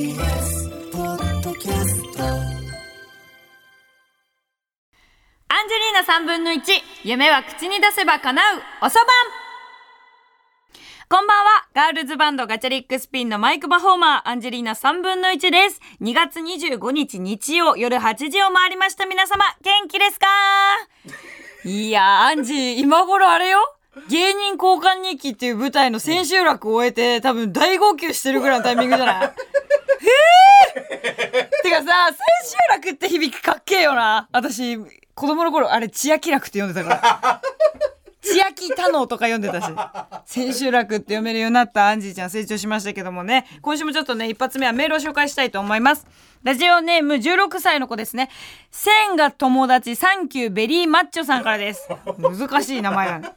ーナ3分の1夢は口に出せば叶う。おそばんこんばんは。ガールズバンドガチャリックスピンのマイクパフォーマー。アンジェリーナ3分の1です。2月25日日曜夜8時を回りました皆様。元気ですか？いやーアンジー今頃あれよ。芸人交換日記っていう舞台の千秋楽を終えて多分大号泣してるぐらいのタイミングじゃない？てかさ、千秋楽って響きかっけえよな。私、子供の頃、あれ、千秋楽って読んでたから。千秋太郎とか読んでたし。千秋楽って読めるようになったアンジーちゃん成長しましたけどもね。今週もちょっとね、一発目はメールを紹介したいと思います。ラジオネーム16歳の子ですね。千が友達サンキューベリーマッチョさんからです。難しい名前だね。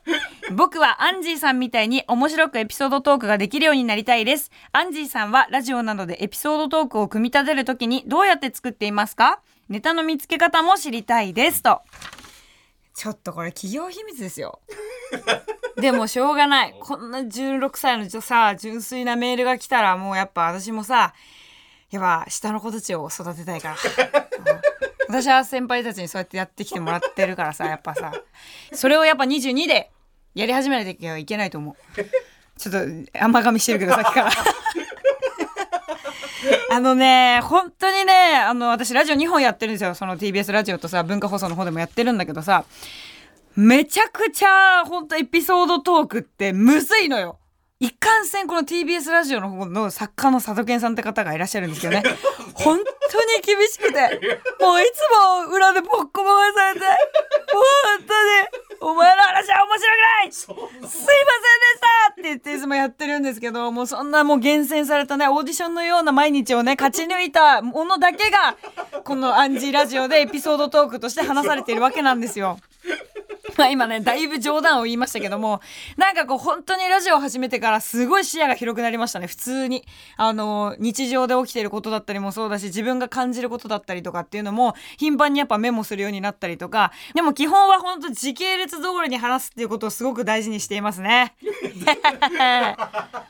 僕はアンジーさんみたいに面白くエピソードトークができるようになりたいです。アンジーさんはラジオなどでエピソードトークを組み立てるときにどうやって作っていますか？ネタの見つけ方も知りたいです。と。ちょっとこれ企業秘密ですよ。でもしょうがない。こんな16歳のさ、純粋なメールが来たらもうやっぱ私もさ、やっぱ下の子たちを育てたいから。う ん私は先輩たちにそうやってやってきてもらってるからさ、やっぱさ、それをやっぱ22でやり始めなきゃいけないと思う。ちょっと甘噛みしてるけどさっきから。あのね、本当にね、あの、私ラジオ2本やってるんですよ。その TBS ラジオとさ、文化放送の方でもやってるんだけどさ、めちゃくちゃ、本当エピソードトークってむずいのよ。いかんせんこの TBS ラジオの方の作家の佐渡健さんって方がいらっしゃるんですけどね。本当に厳しくて、もういつも裏でボッコボコされて、もう本当に、お前の話は面白くないすいませんでしたって言っていつもやってるですけど、もうそんなもう厳選されたね、オーディションのような毎日をね、勝ち抜いたものだけが、このアンジーラジオでエピソードトークとして話されているわけなんですよ。まあ今ね、だいぶ冗談を言いましたけども、なんかこう本当にラジオを始めてからすごい視野が広くなりましたね、普通に。あの、日常で起きてることだったりもそうだし、自分が感じることだったりとかっていうのも、頻繁にやっぱメモするようになったりとか、でも基本は本当時系列通りに話すっていうことをすごく大事にしていますね。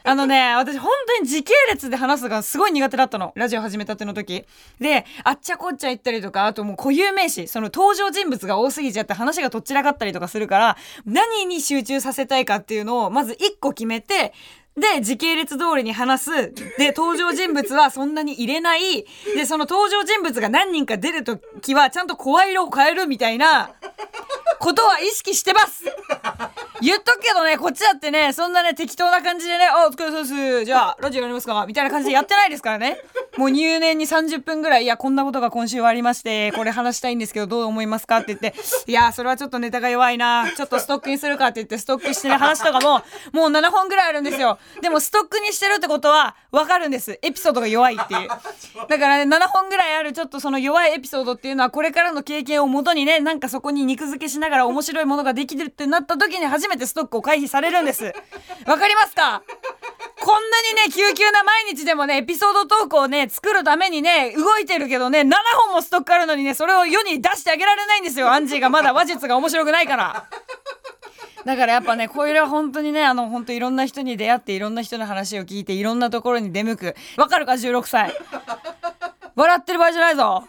あのね、私本当に時系列で話すのがすごい苦手だったの。ラジオ始めたての時。で、あっちゃこっちゃ行ったりとか、あともう固有名詞、その登場人物が多すぎちゃって話がとっちらかったりとかするから、何に集中させたいかっていうのをまず一個決めて、で、時系列通りに話す。で、登場人物はそんなに入れない。で、その登場人物が何人か出るときは、ちゃんと声色を変えるみたいな、ことは意識してます言っとくけどね、こっちだってね、そんなね、適当な感じでね、あ、お疲れ様です。じゃあ、ラジオやりますか？みたいな感じでやってないですからね。もう入念に30分ぐらい、いや、こんなことが今週はありまして、これ話したいんですけど、どう思いますか？って言って、いや、それはちょっとネタが弱いな。ちょっとストックにするかって言って、ストックしてね、話とかも、もう7本ぐらいあるんですよ。でも、ストックにしてるってことは、わかるんです。エピソードが弱いっていう。だからね、7本ぐらいあるちょっとその弱いエピソードっていうのは、これからの経験をもとにね、なんかそこに肉付けしながら面白いものができるってなった時に初めてストックを回避されるんです。わかりますか？こんなにね、救急な毎日でもね、エピソードトークをね、作るためにね、動いてるけどね、7本もストックあるのにね、それを世に出してあげられないんですよ、アンジーがまだ話術が面白くないから。だからやっぱね、これは本当にね、あの、本当いろんな人に出会って、いろんな人の話を聞いて、いろんなところに出向く。わかるか、16歳。笑ってる場合じゃないぞ。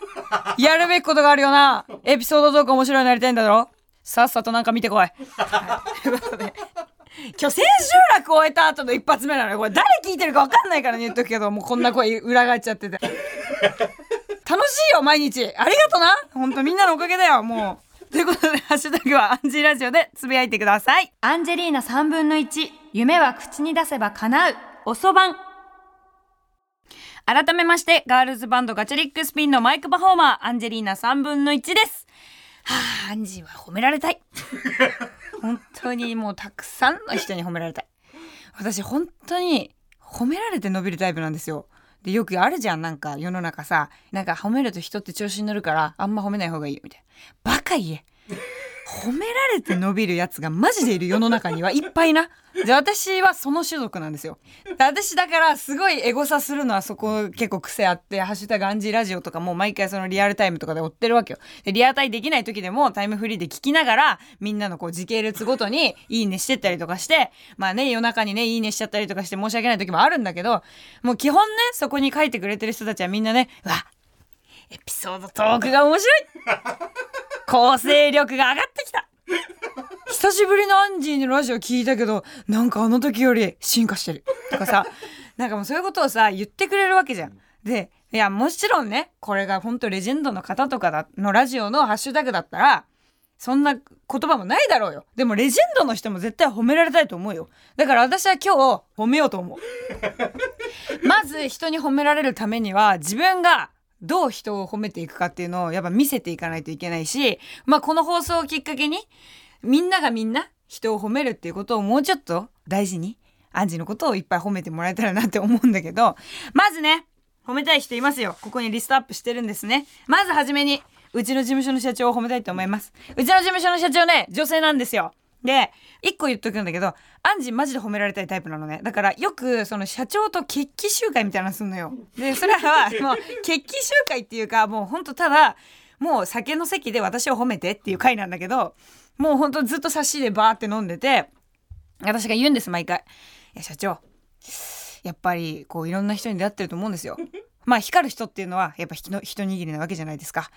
やるべきことがあるよな。エピソードトーク面白いなりたいんだろさっさとなんか見てこい。は いということで。今日千秋楽終えた後の一発目なのよ。これ誰聞いてるか分かんないからね言っとくけど、もうこんな声裏返っちゃってて。楽しいよ、毎日。ありがとな。ほんとみんなのおかげだよ、もう。ということで、ハッシュタグはアンジーラジオでつぶやいてください。アンジェリーナ3分の1。夢は口に出せば叶う。おそばん。改めまして、ガールズバンドガチャリックスピンのマイクパフォーマー、アンジェリーナ3分の1です。はあ、アンジーは褒められたい。本当にもうたくさんの人に褒められたい。私本当に褒められて伸びるタイプなんですよ。で、よくあるじゃん、なんか世の中さ、なんか褒めると人って調子に乗るから、あんま褒めない方がいいよ、みたいな。バカ言え。褒められて伸びるやつがマジでいる世の中にはいっぱいな。で、私はその種族なんですよ。私だからすごいエゴサするのはそこ結構癖あって、ハッシュタグアンジーラジオとかも毎回そのリアルタイムとかで追ってるわけよ。で、リアタイできない時でもタイムフリーで聞きながら、みんなのこう時系列ごとにいいねしてったりとかして、まあね、夜中にね、いいねしちゃったりとかして申し訳ない時もあるんだけど、もう基本ね、そこに書いてくれてる人たちはみんなね、うわ、エピソードトークが面白い構成力が上がってきた。久しぶりのアンジーのラジオ聞いたけどなんかあの時より進化してる。とかさなんかもうそういうことをさ言ってくれるわけじゃん。でいやもちろんねこれが本当レジェンドの方とかのラジオのハッシュタグだったらそんな言葉もないだろうよ。でもレジェンドの人も絶対褒められたいと思うよ。だから私は今日褒めようと思う。まず人に褒められるためには自分がどう人を褒めていくかっていうのをやっぱ見せていかないといけないし、まあこの放送をきっかけにみんながみんな人を褒めるっていうことをもうちょっと大事にアンジのことをいっぱい褒めてもらえたらなって思うんだけど、まずね、褒めたい人いますよ。ここにリストアップしてるんですね。まずはじめに、うちの事務所の社長を褒めたいと思います。うちの事務所の社長ね、女性なんですよ。で、一個言っとくんだけど、アンジマジで褒められたいタイプなのね。だからよく、その社長と決起集会みたいなのすんのよ。で、それは もう、決起集会っていうか、もうほんとただ、もう酒の席で私を褒めてっていう回なんだけど、もうほんとずっと差しでバーって飲んでて、私が言うんです、毎回。いや、社長、やっぱり、こう、いろんな人に出会ってると思うんですよ。まあ、光る人っていうのは、やっぱ人、一握りなわけじゃないですか。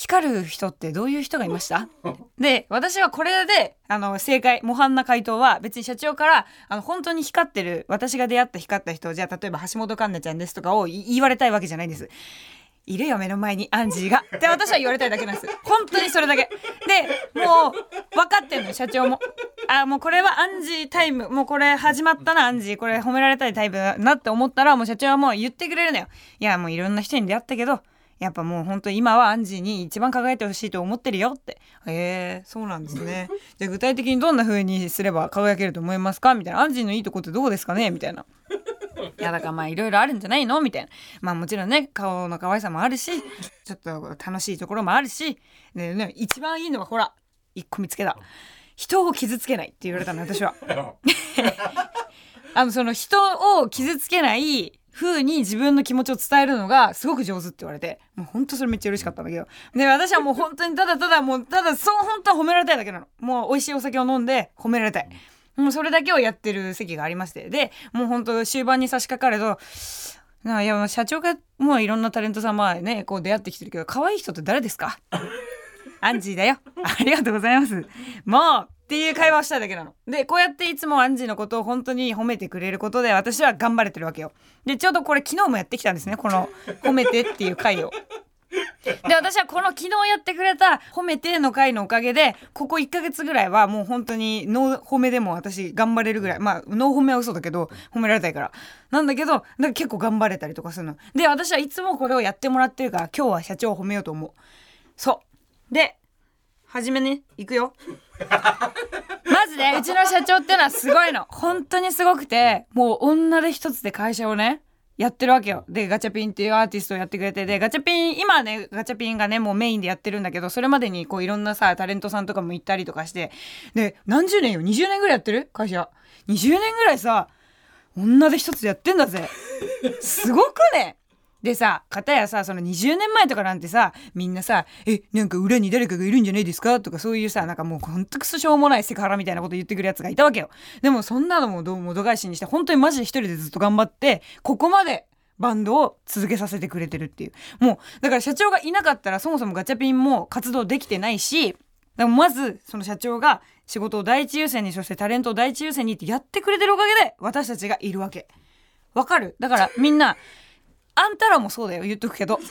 光る人ってどういう人がいました？で、私はこれで、あの、正解、模範な回答は、別に社長から、あの、本当に光ってる、私が出会った光った人、じゃあ、例えば橋本環奈ちゃんですとかをい言われたいわけじゃないんです。いるよ目の前にアンジーが。って私は言われたいだけなんです。本当にそれだけ。でもう分かってんのよ社長も。あもうこれはアンジータイム。もうこれ始まったなアンジー。これ褒められたいタイプだなって思ったらもう社長はもう言ってくれるのよ。いやもういろんな人に出会ったけどやっぱもう本当今はアンジーに一番輝いてほしいと思ってるよって。へえそうなんですね。じゃあ具体的にどんな風にすれば輝けると思いますか？みたいな。アンジーのいいとこってどうですかね？みたいな。いやだからまあいろいろあるんじゃないの？みたいな。まあもちろんね顔の可愛さもあるしちょっと楽しいところもあるしで、ね、一番いいのはほら一個見つけた。人を傷つけないって言われたの私は。あのその人を傷つけない風に自分の気持ちを伝えるのがすごく上手って言われてもう本当それめっちゃ嬉しかったんだけど。で私はもう本当にただただもうただそう本当は褒められたいだけなの。もう美味しいお酒を飲んで褒められたい。もうそれだけをやってる席がありまして。でもう本当終盤に差し掛かるとないや社長がもういろんなタレントさんまあねこう出会ってきてるけど可愛い人って誰ですか？アンジーだよ。ありがとうございます。もうっていう会話をしただけなの。で、こうやっていつもアンジーのことを本当に褒めてくれることで私は頑張れてるわけよ。で、ちょうどこれ昨日もやってきたんですね。この褒めてっていう回を。で、私はこの昨日やってくれた褒めての回のおかげで、ここ1ヶ月ぐらいはもう本当にノー褒めでも私頑張れるぐらい。まあ、ノー褒めは嘘だけど、褒められたいから。なんだけど、なんか結構頑張れたりとかするの。で、私はいつもこれをやってもらってるから、今日は社長を褒めようと思う。そう。で、はじめね、行くよ。まずね、うちの社長っていうのはすごいの。本当にすごくて、もう女で一つで会社をね、やってるわけよ。で、ガチャピンっていうアーティストをやってくれて、で、ガチャピン、今ね、ガチャピンがね、もうメインでやってるんだけど、それまでにこういろんなさ、タレントさんとかも行ったりとかして、で、何十年よ ?20 年ぐらいやってる？会社。20年ぐらいさ、女で一つでやってんだぜ。すごくねでさ、片やさ、その20年前とかなんてさ、みんなさ、え、なんか裏に誰かがいるんじゃないですか？とかそういうさ、なんかもうほんとくそしょうもないセクハラみたいなこと言ってくるやつがいたわけよ。でもそんなのもどうも度外視にして、本当にマジで一人でずっと頑張って、ここまでバンドを続けさせてくれてるっていう。もう、だから社長がいなかったらそもそもガチャピンも活動できてないし、でもまず、その社長が仕事を第一優先に、そしてタレントを第一優先にってやってくれてるおかげで、私たちがいるわけ。わかる？だからみんな、あんたらもそうだよ言っとくけど。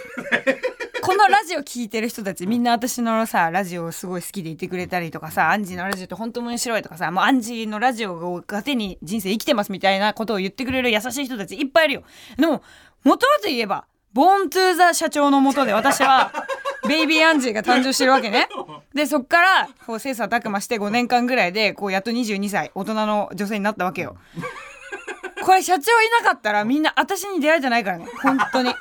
このラジオ聞いてる人たちみんな私のさラジオをすごい好きでいてくれたりとかさアンジーのラジオって本当面白いとかさもうアンジーのラジオを糧に人生生きてますみたいなことを言ってくれる優しい人たちいっぱいいるよ。でも元はといえばボーントゥーザ社長のもとで私は ベイビーアンジーが誕生してるわけね。でそっからこう切磋琢磨して5年間ぐらいでこうやっと22歳大人の女性になったわけよこれ社長いなかったらみんな私に出会えてないからね。本当に。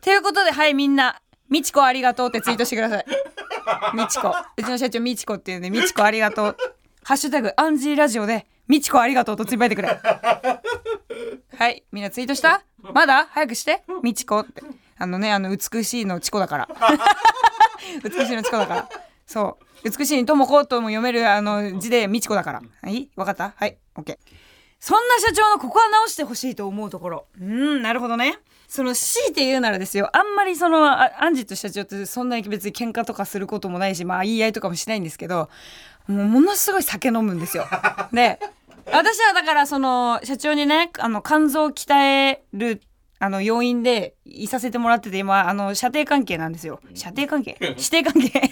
ということではいみんな「みちこありがとう」ってツイートしてください。みちこ。うちの社長みちこっていうんでみちこありがとう。ハッシュタグアンジーラジオでみちこありがとうとつぶやいてくれ。はいみんなツイートした？まだ？早くして。みちこって。あのねあの美しいのチコだから。美しいのチコだから。そう。美しいにともことも読めるあの字でみちこだから。はいわかった？はいオッケーそんな社長のここは直してほしいと思うところ。うんなるほどね。その強いて言うならですよ。あんまりそのあアンジと社長ってそんなに別に喧嘩とかすることもないしまあ言い合いとかもしないんですけどもうものすごい酒飲むんですよ。で私はだからその社長にねあの肝臓を鍛えるあの要因でいさせてもらってて今あの射程関係なんですよ。射程関係？指定関係？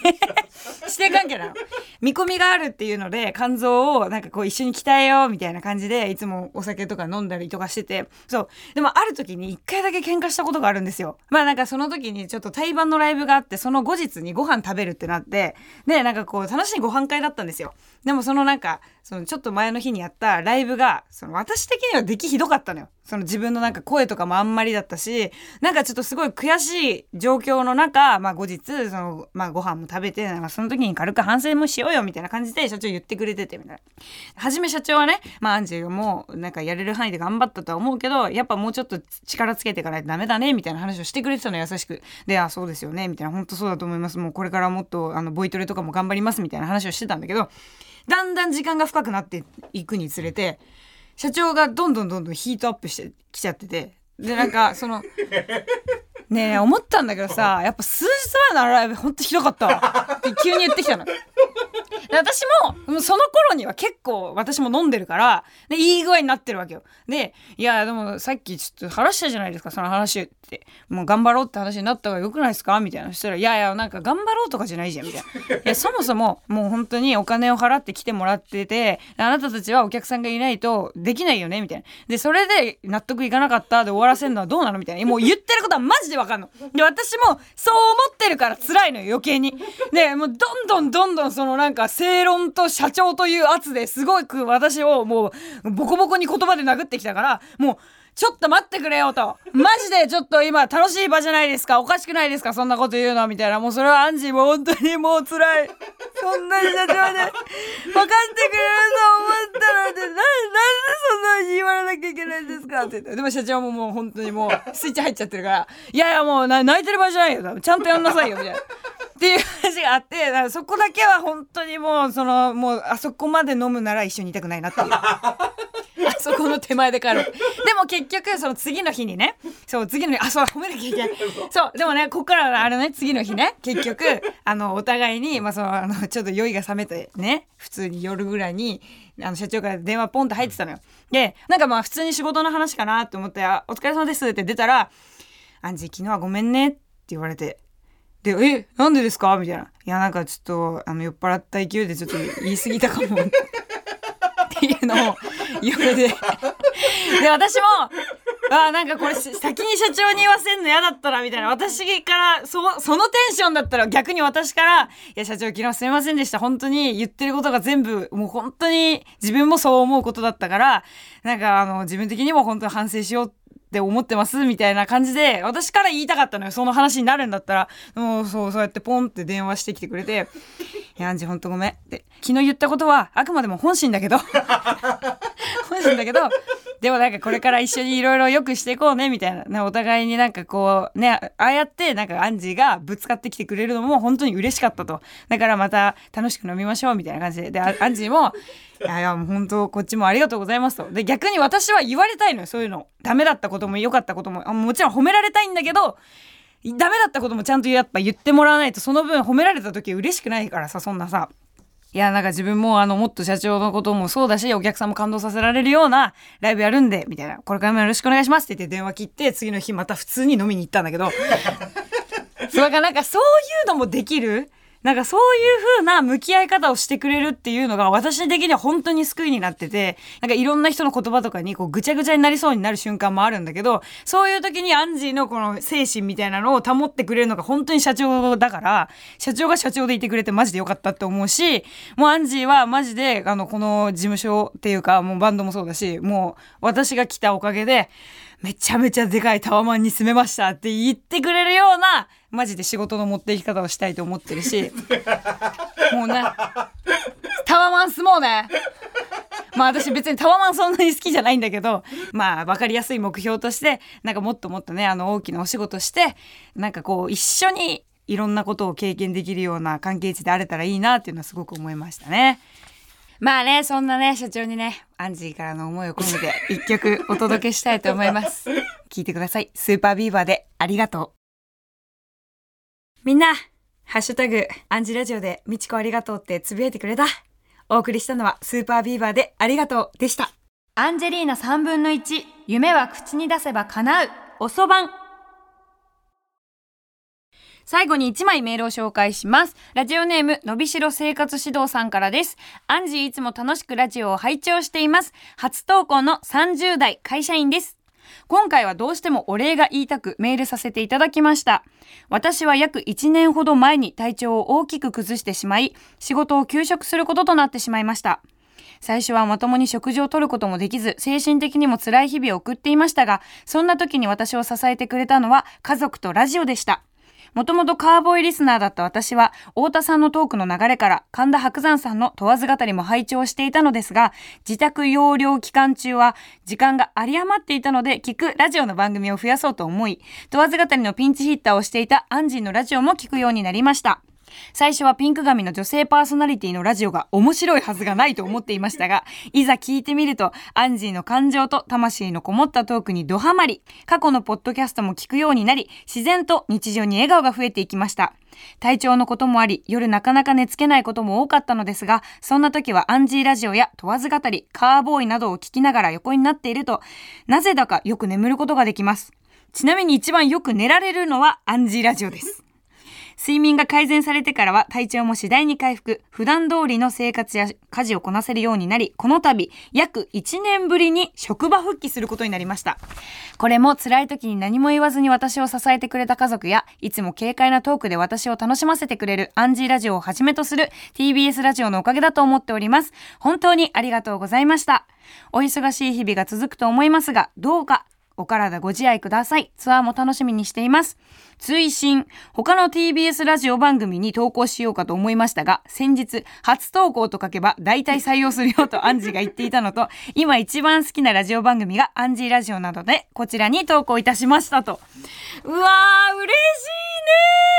指定関係なの。見込みがあるっていうので肝臓をなんかこう一緒に鍛えようみたいな感じでいつもお酒とか飲んだりとかしてて。そう。でもある時に一回だけ喧嘩したことがあるんですよ。まあなんかその時にちょっと対バンのライブがあってその後日にご飯食べるってなって。でなんかこう楽しいご飯会だったんですよ。でもそのなんかそのちょっと前の日にやったライブがその私的には出来ひどかったのよ。その自分のなんか声とかもあんまりだったしなんかちょっとすごい悔しい状況の中、まあ、後日その、まあ、ご飯も食べてなんかその時に軽く反省もしようよみたいな感じで社長言ってくれててみたいな。はじめ社長はね、まあ、アンジェもなんかやれる範囲で頑張ったとは思うけどやっぱもうちょっと力つけていかないとダメだねみたいな話をしてくれてたの優しく。であそうですよねみたいな本当そうだと思いますもうこれからもっとあのボイトレとかも頑張りますみたいな話をしてたんだけどだんだん時間が深くなっていくにつれて社長がどんどんどんどんヒートアップしてきちゃっててでなんかその ねえ思ったんだけどさやっぱ数日前のライブほんとひどかったわって急に言ってきたの。で私もその頃には結構私も飲んでるからでいい具合になってるわけよ。でいやでもさっきちょっと話したじゃないですかその話ってもう頑張ろうって話になった方がよくないですか？みたいなそしたら「いやいやなんか頑張ろうとかじゃないじゃん」みたいな。いやそもそももう本当にお金を払って来てもらっててあなたたちはお客さんがいないとできないよね？みたいな。でそれで納得いかなかったで終わらせるのはどうなの？みたいな。もう言ってることはマジでわかんの。で私もそう思ってるから辛いのよ余計に。でもうどんどんどんどんそのなんか正論と社長という圧ですごく私をもうボコボコに言葉で殴ってきたからもうちょっと待ってくれよと。マジでちょっと今楽しい場じゃないですか。おかしくないですか？そんなこと言うのみたいな。もうそれはアンジーも本当にもう辛い。そんなに社長で分かってくれると思ったので、な、なんでそんなに言わなきゃいけないんですか？って言って。でも社長ももう本当にもうスイッチ入っちゃってるから、いやいやもう泣いてる場合じゃないよ。ちゃんとやんなさいよ。みたいな。っていう話があって、そこだけは本当にもう、その、もうあそこまで飲むなら一緒にいたくないなっていう。あそこの手前で帰る。でも結局、その次の日にね、そう、次の日、あ、そう、褒めなきゃいけない。そう、でもね、ここからはあれね、次の日ね、結局、あの、お互いに、まあ、その、あの、ちょっと酔いが冷めてね、普通に夜ぐらいに、あの、社長から電話ポンって入ってたのよ。で、なんかまあ、普通に仕事の話かなって思って、あお疲れ様ですって出たら、アンジー、昨日はごめんねって言われて、で、え、なんでですか？みたいな。いや、なんかちょっと、あの、酔っ払った勢いでちょっと言い過ぎたかも。っていうのを言われて。で、私も、あなんかこれ先に社長に言わせんの嫌だったな、みたいな。私から、そ、そのテンションだったら逆に私から、いや、社長昨日すみませんでした。本当に言ってることが全部、もう本当に自分もそう思うことだったから、なんかあの、自分的にも本当に反省しようって思ってますみたいな感じで私から言いたかったのよ。その話になるんだったら。もうそうそうやってポンって電話してきてくれて「いやアンジほんとごめん」って昨日言ったことはあくまでも本心だけど。本心だけどでもなんかこれから一緒にいろいろ良くしていこうねみたいな、ね、お互いになんかこうねああやってなんかアンジーがぶつかってきてくれるのも本当に嬉しかったと。だからまた楽しく飲みましょうみたいな感じで。でアンジーもいやいやもう本当こっちもありがとうございますと。で逆に私は言われたいのよそういうの。ダメだったことも良かったことも。もちろん褒められたいんだけどダメだったこともちゃんとやっぱ言ってもらわないとその分褒められた時嬉しくないからさそんなさ。いやなんか自分もあのもっと社長のこともそうだしお客さんも感動させられるようなライブやるんでみたいな。これからもよろしくお願いしますって言って電話切って次の日また普通に飲みに行ったんだけど。そうなんかそういうのもできるなんかそういう風な向き合い方をしてくれるっていうのが私的には本当に救いになってて、なんかいろんな人の言葉とかにこうぐちゃぐちゃになりそうになる瞬間もあるんだけど、そういう時にアンジーのこの精神みたいなのを保ってくれるのが本当に社長だから、社長が社長でいてくれてマジでよかったって思うし、もうアンジーはマジであのこの事務所っていうかもうバンドもそうだし、もう私が来たおかげで、めちゃめちゃでかいタワマンに住めましたって言ってくれるような、マジで仕事の持っていき方をしたいと思ってるし、もうね、タワマン住もうね。まあ私別にタワマンそんなに好きじゃないんだけど、まあ分かりやすい目標として、なんかもっともっとね、あの大きなお仕事して、なんかこう一緒にいろんなことを経験できるような関係値であれたらいいなっていうのはすごく思いましたね。まあね、そんなね、社長にね、アンジーからの思いを込めて 一曲お届けしたいと思います。聞いてください。スーパービーバーでありがとう。みんな、ハッシュタグ、アンジラジオで、みちこありがとうってつぶやいてくれた。お送りしたのは、スーパービーバーでありがとうでした。アンジェリーナ3分の1、夢は口に出せば叶う、おそばん。最後に1枚メールを紹介します。ラジオネーム、のびしろ生活指導さんからです。アンジーいつも楽しくラジオを拝聴しています。初投稿の30代会社員です。今回はどうしてもお礼が言いたくメールさせていただきました。私は約1年ほど前に体調を大きく崩してしまい、仕事を休職することとなってしまいました。最初はまともに食事をとることもできず、精神的にも辛い日々を送っていましたが、そんな時に私を支えてくれたのは家族とラジオでした。もともとカーボーイリスナーだった私は、太田さんのトークの流れから、神田伯山さんの問わず語りも拝聴していたのですが、自宅療養期間中は、時間が有り余っていたので、聞くラジオの番組を増やそうと思い、問わず語りのピンチヒッターをしていたアンジーのラジオも聞くようになりました。最初はピンク髪の女性パーソナリティのラジオが面白いはずがないと思っていましたが、いざ聞いてみると、アンジーの感情と魂のこもったトークにドハマり、過去のポッドキャストも聞くようになり、自然と日常に笑顔が増えていきました。体調のこともあり、夜なかなか寝つけないことも多かったのですが、そんな時はアンジーラジオや問わず語り、カーボーイなどを聞きながら横になっていると、なぜだかよく眠ることができます。ちなみに一番よく寝られるのはアンジーラジオです。睡眠が改善されてからは体調も次第に回復、普段通りの生活や家事をこなせるようになり、この度、約1年ぶりに職場復帰することになりました。これも辛い時に何も言わずに私を支えてくれた家族や、いつも軽快なトークで私を楽しませてくれるアンジーラジオをはじめとする TBS ラジオのおかげだと思っております。本当にありがとうございました。お忙しい日々が続くと思いますが、どうかお体ご自愛ください。ツアーも楽しみにしています。追伸、他の TBS ラジオ番組に投稿しようかと思いましたが、先日、初投稿と書けば大体採用するよとアンジーが言っていたのと、今一番好きなラジオ番組がアンジーラジオなどで、こちらに投稿いたしましたと。うわー、嬉し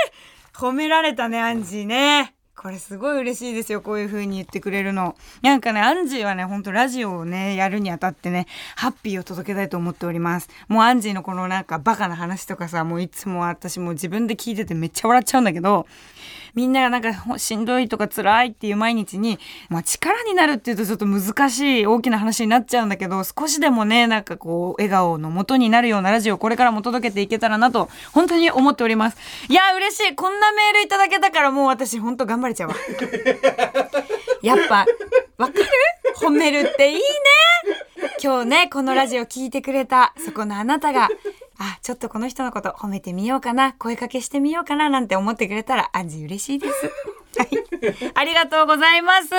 いね褒められたね、アンジーね。これすごい嬉しいですよ。こういう風に言ってくれるの。なんかね、アンジーはね、ほんとラジオをね、やるにあたってね、ハッピーを届けたいと思っております。もうアンジーのこのなんかバカな話とかさ、もういつも私も自分で聞いててめっちゃ笑っちゃうんだけど、みんながなんかほしんどいとか辛いっていう毎日に、まあ力になるっていうとちょっと難しい大きな話になっちゃうんだけど、少しでもね、なんかこう、笑顔の元になるようなラジオをこれからも届けていけたらなと、本当に思っております。いや、嬉しい。こんなメールいただけたからもう私本当頑張れちゃうわ。やっぱ、わかる？褒めるっていいね。今日ね、このラジオ聞いてくれた、そこのあなたが、あ、ちょっとこの人のこと褒めてみようかな、声かけしてみようかな、なんて思ってくれたら、アンジー嬉しいです。はい。ありがとうございます。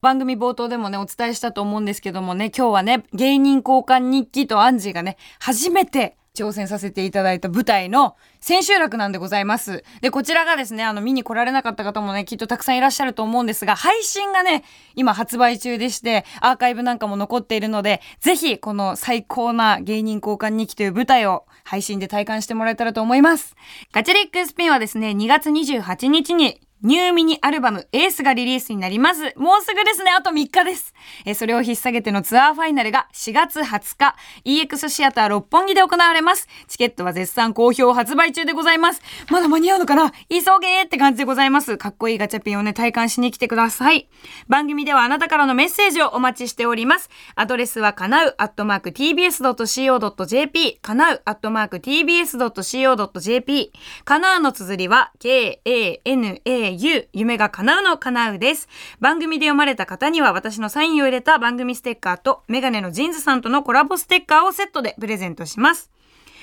番組冒頭でもね、お伝えしたと思うんですけどもね、今日はね、芸人交換日記とアンジーがね、初めて挑戦させていただいた舞台の千秋楽なんでございます。で、こちらがですね、あの、見に来られなかった方もね、きっとたくさんいらっしゃると思うんですが、配信がね、今発売中でして、アーカイブなんかも残っているので、ぜひ、この最高な芸人交換日記という舞台を配信で体感してもらえたらと思います。ガチリックスピンはですね、2月28日にニューミニアルバムエースがリリースになります。もうすぐですね、あと3日です。えそれを引っ提げてのツアーファイナルが4月20日、EX シアター六本木で行われます。チケットは絶賛好評発売中でございます。まだ間に合うのかな？急げーって感じでございます。かっこいいガチャピンをね、体感しに来てください。番組ではあなたからのメッセージをお待ちしております。アドレスはかなうアットマーク tbs.co.jp かなうアットマーク tbs.co.jp かなうの綴りは k-a-n-a k-a-n-a-u 夢が叶うの叶うです。番組で読まれた方には私のサインを入れた番組ステッカーとメガネの JINS さんとのコラボステッカーをセットでプレゼントします。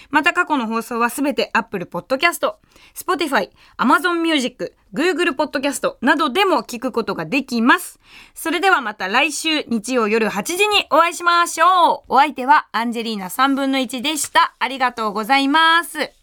また過去の放送はすべて Apple Podcast、Spotify、Amazon Music、Google Podcast などでも聞くことができます。それではまた来週日曜夜8時にお会いしましょう。お相手はアンジェリーナ3分の1でした。ありがとうございます。